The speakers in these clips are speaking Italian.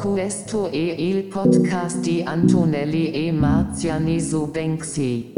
Questo è il podcast di Antonelli e Marziani su Banksy.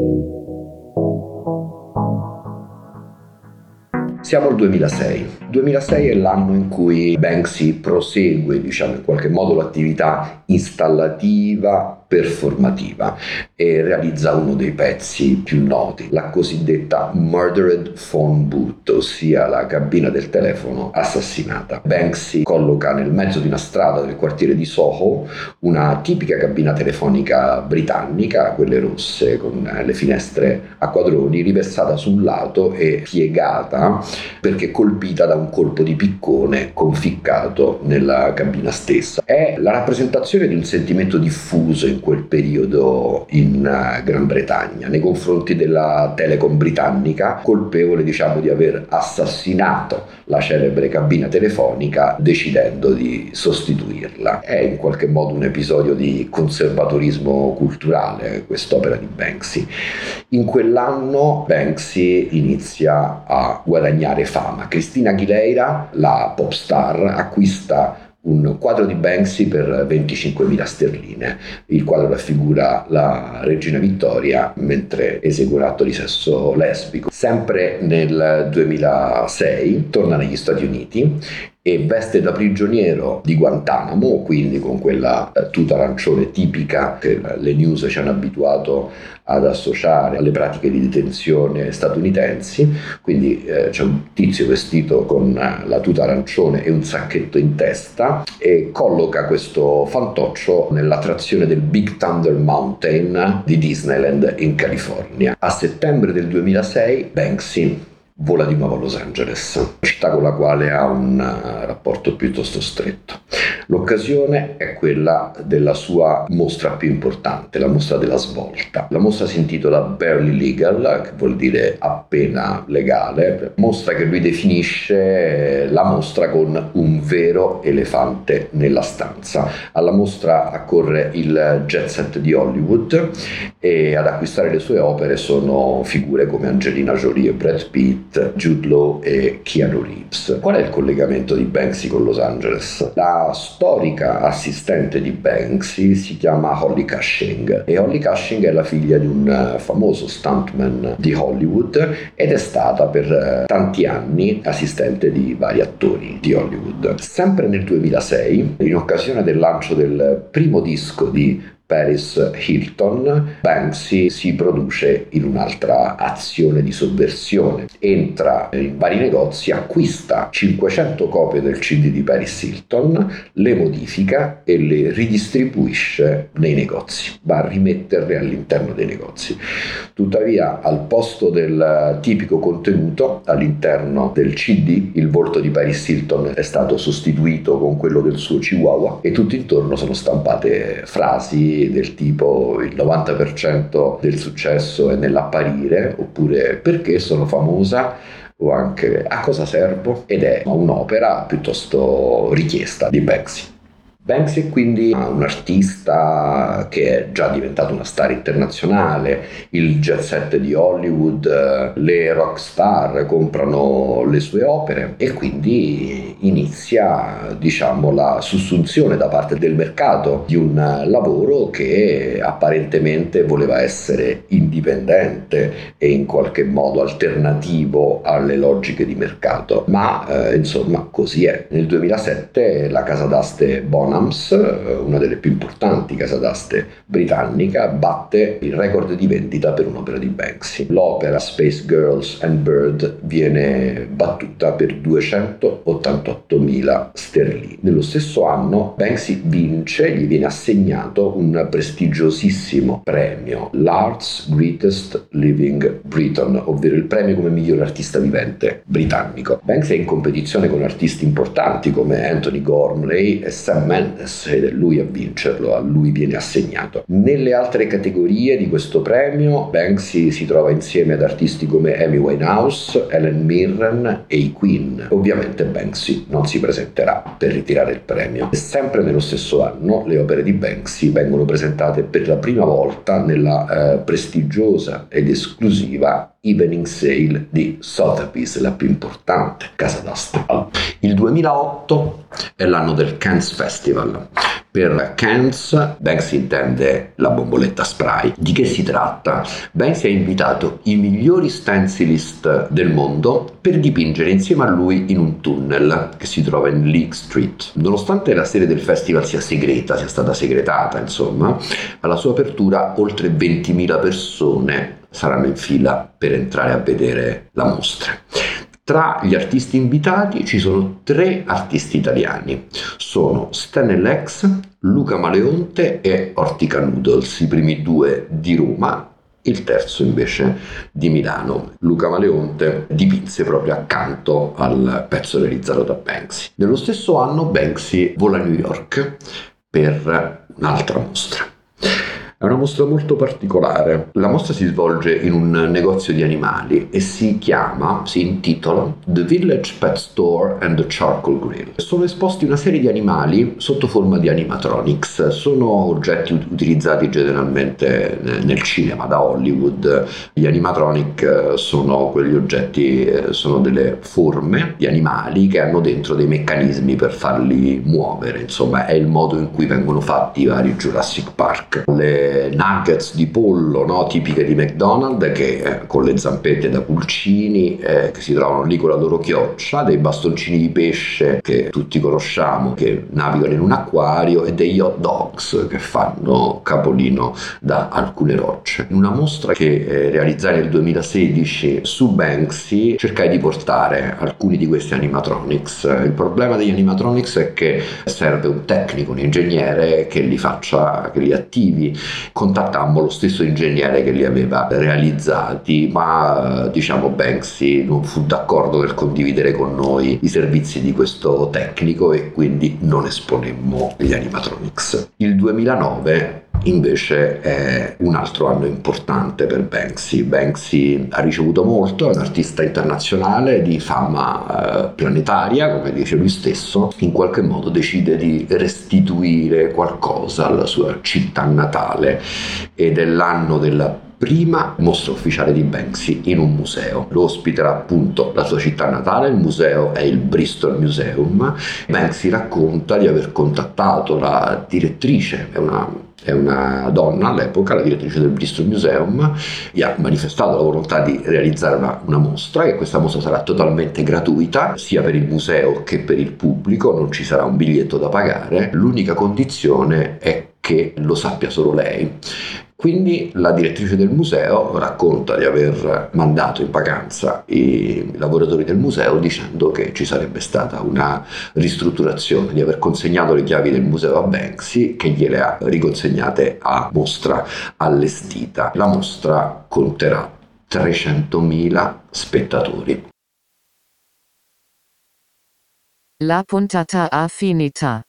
Siamo al 2006. 2006 è l'anno in cui Banksy prosegue, diciamo in qualche modo, l'attività installativa performativa e realizza uno dei pezzi più noti, la cosiddetta Murdered Phone Boot, ossia la cabina del telefono assassinata. Banksy colloca nel mezzo di una strada del quartiere di Soho una tipica cabina telefonica britannica, quelle rosse con le finestre a quadroni, riversata sul lato e piegata perché colpita da un colpo di piccone conficcato nella cabina stessa. È la rappresentazione di un sentimento diffuso in quel periodo in eh, Gran Bretagna nei confronti della Telecom britannica, colpevole diciamo di aver assassinato la celebre cabina telefonica decidendo di sostituirla. È in qualche modo un episodio di conservatorismo culturale quest'opera di Banksy. In quell'anno Banksy inizia a guadagnare fama. Cristina Aguilera, la pop star, acquista un quadro di Banksy per 25.000 sterline. Il quadro raffigura la regina Vittoria mentre esegue un atto di sesso lesbico. Sempre nel 2006 torna negli Stati Uniti e veste da prigioniero di Guantanamo, quindi con quella eh, tuta arancione tipica che le news ci hanno abituato ad associare alle pratiche di detenzione statunitensi, quindi eh, c'è un tizio vestito con eh, la tuta arancione e un sacchetto in testa e colloca questo fantoccio nell'attrazione del Big Thunder Mountain di Disneyland in California. A settembre del 2006 Banksy vola di nuovo a Los Angeles, città con la quale ha un eh, rapporto piuttosto stretto. L'occasione è quella della sua mostra più importante, la mostra della svolta. La mostra si intitola Barely Legal, che vuol dire appena legale, mostra che lui definisce la mostra con un vero elefante nella stanza. Alla mostra accorre il jet set di Hollywood e ad acquistare le sue opere sono figure come Angelina Jolie e Brad Pitt, Jude Law e Keanu Reeves. Qual è il collegamento di Banksy con Los Angeles? La storica assistente di Banksy si chiama Holly Cushing e Holly Cushing è la figlia di un eh, famoso stuntman di Hollywood ed è stata per eh, tanti anni assistente di vari attori di Hollywood. Sempre nel 2006, in occasione del lancio del primo disco di Paris Hilton, Banksy si produce in un'altra azione di sovversione. Entra in vari negozi, acquista 500 copie del CD di Paris Hilton, le modifica e le ridistribuisce nei negozi, va a rimetterle all'interno dei negozi. Tuttavia, al posto del tipico contenuto all'interno del CD, il volto di Paris Hilton è stato sostituito con quello del suo Chihuahua e tutto intorno sono stampate frasi del tipo il 90% del successo è nell'apparire oppure perché sono famosa o anche a cosa servo ed è un'opera piuttosto richiesta di Banksy. Banksy è quindi un artista che è già diventato una star internazionale, il jet set di Hollywood, le rock star comprano le sue opere e quindi inizia diciamo la sussunzione da parte del mercato di un lavoro che apparentemente voleva essere indipendente e in qualche modo alternativo alle logiche di mercato, ma eh, insomma così è. Nel 2007 la casa d'aste Bonham Bonhams, eh, una delle più importanti case d'aste britannica, batte il record di vendita per un'opera di Banksy. L'opera Space Girls and Bird viene battuta per 288.000 sterline. Nello stesso anno Banksy vince, gli viene assegnato un prestigiosissimo premio, l'Arts Greatest Living Briton, ovvero il premio come miglior artista vivente britannico. Banksy è in competizione con artisti importanti come Anthony Gormley e Sam Mendes Mendes ed è lui a vincerlo, a lui viene assegnato. Nelle altre categorie di questo premio Banksy si trova insieme ad artisti come Amy Winehouse, Ellen Mirren e i Queen. Ovviamente Banksy non si presenterà per ritirare il premio. Sempre nello stesso anno le opere di Banksy vengono presentate per la prima volta nella eh, prestigiosa ed esclusiva Evening Sale di Sotheby's, la più importante casa d'aste. Il 2008 è l'anno del Cannes Festival. Per Cans, Banksy intende la bomboletta spray. Di che si tratta? Banksy ha invitato i migliori stencilist del mondo per dipingere insieme a lui in un tunnel che si trova in League Street. Nonostante la serie del festival sia segreta, sia stata segretata, insomma, alla sua apertura oltre 20.000 persone saranno in fila per entrare a vedere la mostra. Tra gli artisti invitati ci sono tre artisti italiani, sono Stanley Luca Maleonte e Ortica Noodles, i primi due di Roma, il terzo invece di Milano. Luca Maleonte dipinse proprio accanto al pezzo realizzato da Banksy. Nello stesso anno Banksy vola a New York per un'altra mostra. È una mostra molto particolare. La mostra si svolge in un negozio di animali e si chiama, si intitola The Village Pet Store and the Charcoal Grill. Sono esposti una serie di animali sotto forma di animatronics. Sono oggetti utilizzati generalmente nel cinema da Hollywood. Gli animatronic eh, sono quegli oggetti, eh, sono delle forme di animali che hanno dentro dei meccanismi per farli muovere. Insomma, è il modo in cui vengono fatti i vari Jurassic Park. Le nuggets di pollo no, tipiche di McDonald's che eh, con le zampette da pulcini eh, che si trovano lì con la loro chioccia, dei bastoncini di pesce che tutti conosciamo che navigano in un acquario e degli hot dogs che fanno capolino da alcune rocce. In una mostra che eh, realizzai nel 2016 su Banksy cercai di portare alcuni di questi animatronics. Il problema degli animatronics è che serve un tecnico, un ingegnere che li faccia, che li attivi Contattammo lo stesso ingegnere che li aveva realizzati, ma diciamo Banksy non fu d'accordo nel condividere con noi i servizi di questo tecnico e quindi non esponemmo gli animatronics. Il 2009 invece è un altro anno importante per Banksy. Banksy ha ricevuto molto, è un artista internazionale di fama eh, planetaria, come dice lui stesso, in qualche modo decide di restituire qualcosa alla sua città natale ed è l'anno della prima mostra ufficiale di Banksy in un museo. Lo ospiterà appunto la sua città natale, il museo è il Bristol Museum. Banksy racconta di aver contattato la direttrice, è una è una donna all'epoca, la direttrice del Bristol Museum, gli ha manifestato la volontà di realizzare una, una, mostra e questa mostra sarà totalmente gratuita sia per il museo che per il pubblico, non ci sarà un biglietto da pagare, l'unica condizione è che lo sappia solo lei. Quindi la direttrice del museo racconta di aver mandato in vacanza i lavoratori del museo dicendo che ci sarebbe stata una ristrutturazione, di aver consegnato le chiavi del museo a Banksy che gliele ha riconsegnate a mostra allestita. La mostra conterà 300.000 spettatori. La puntata ha finita.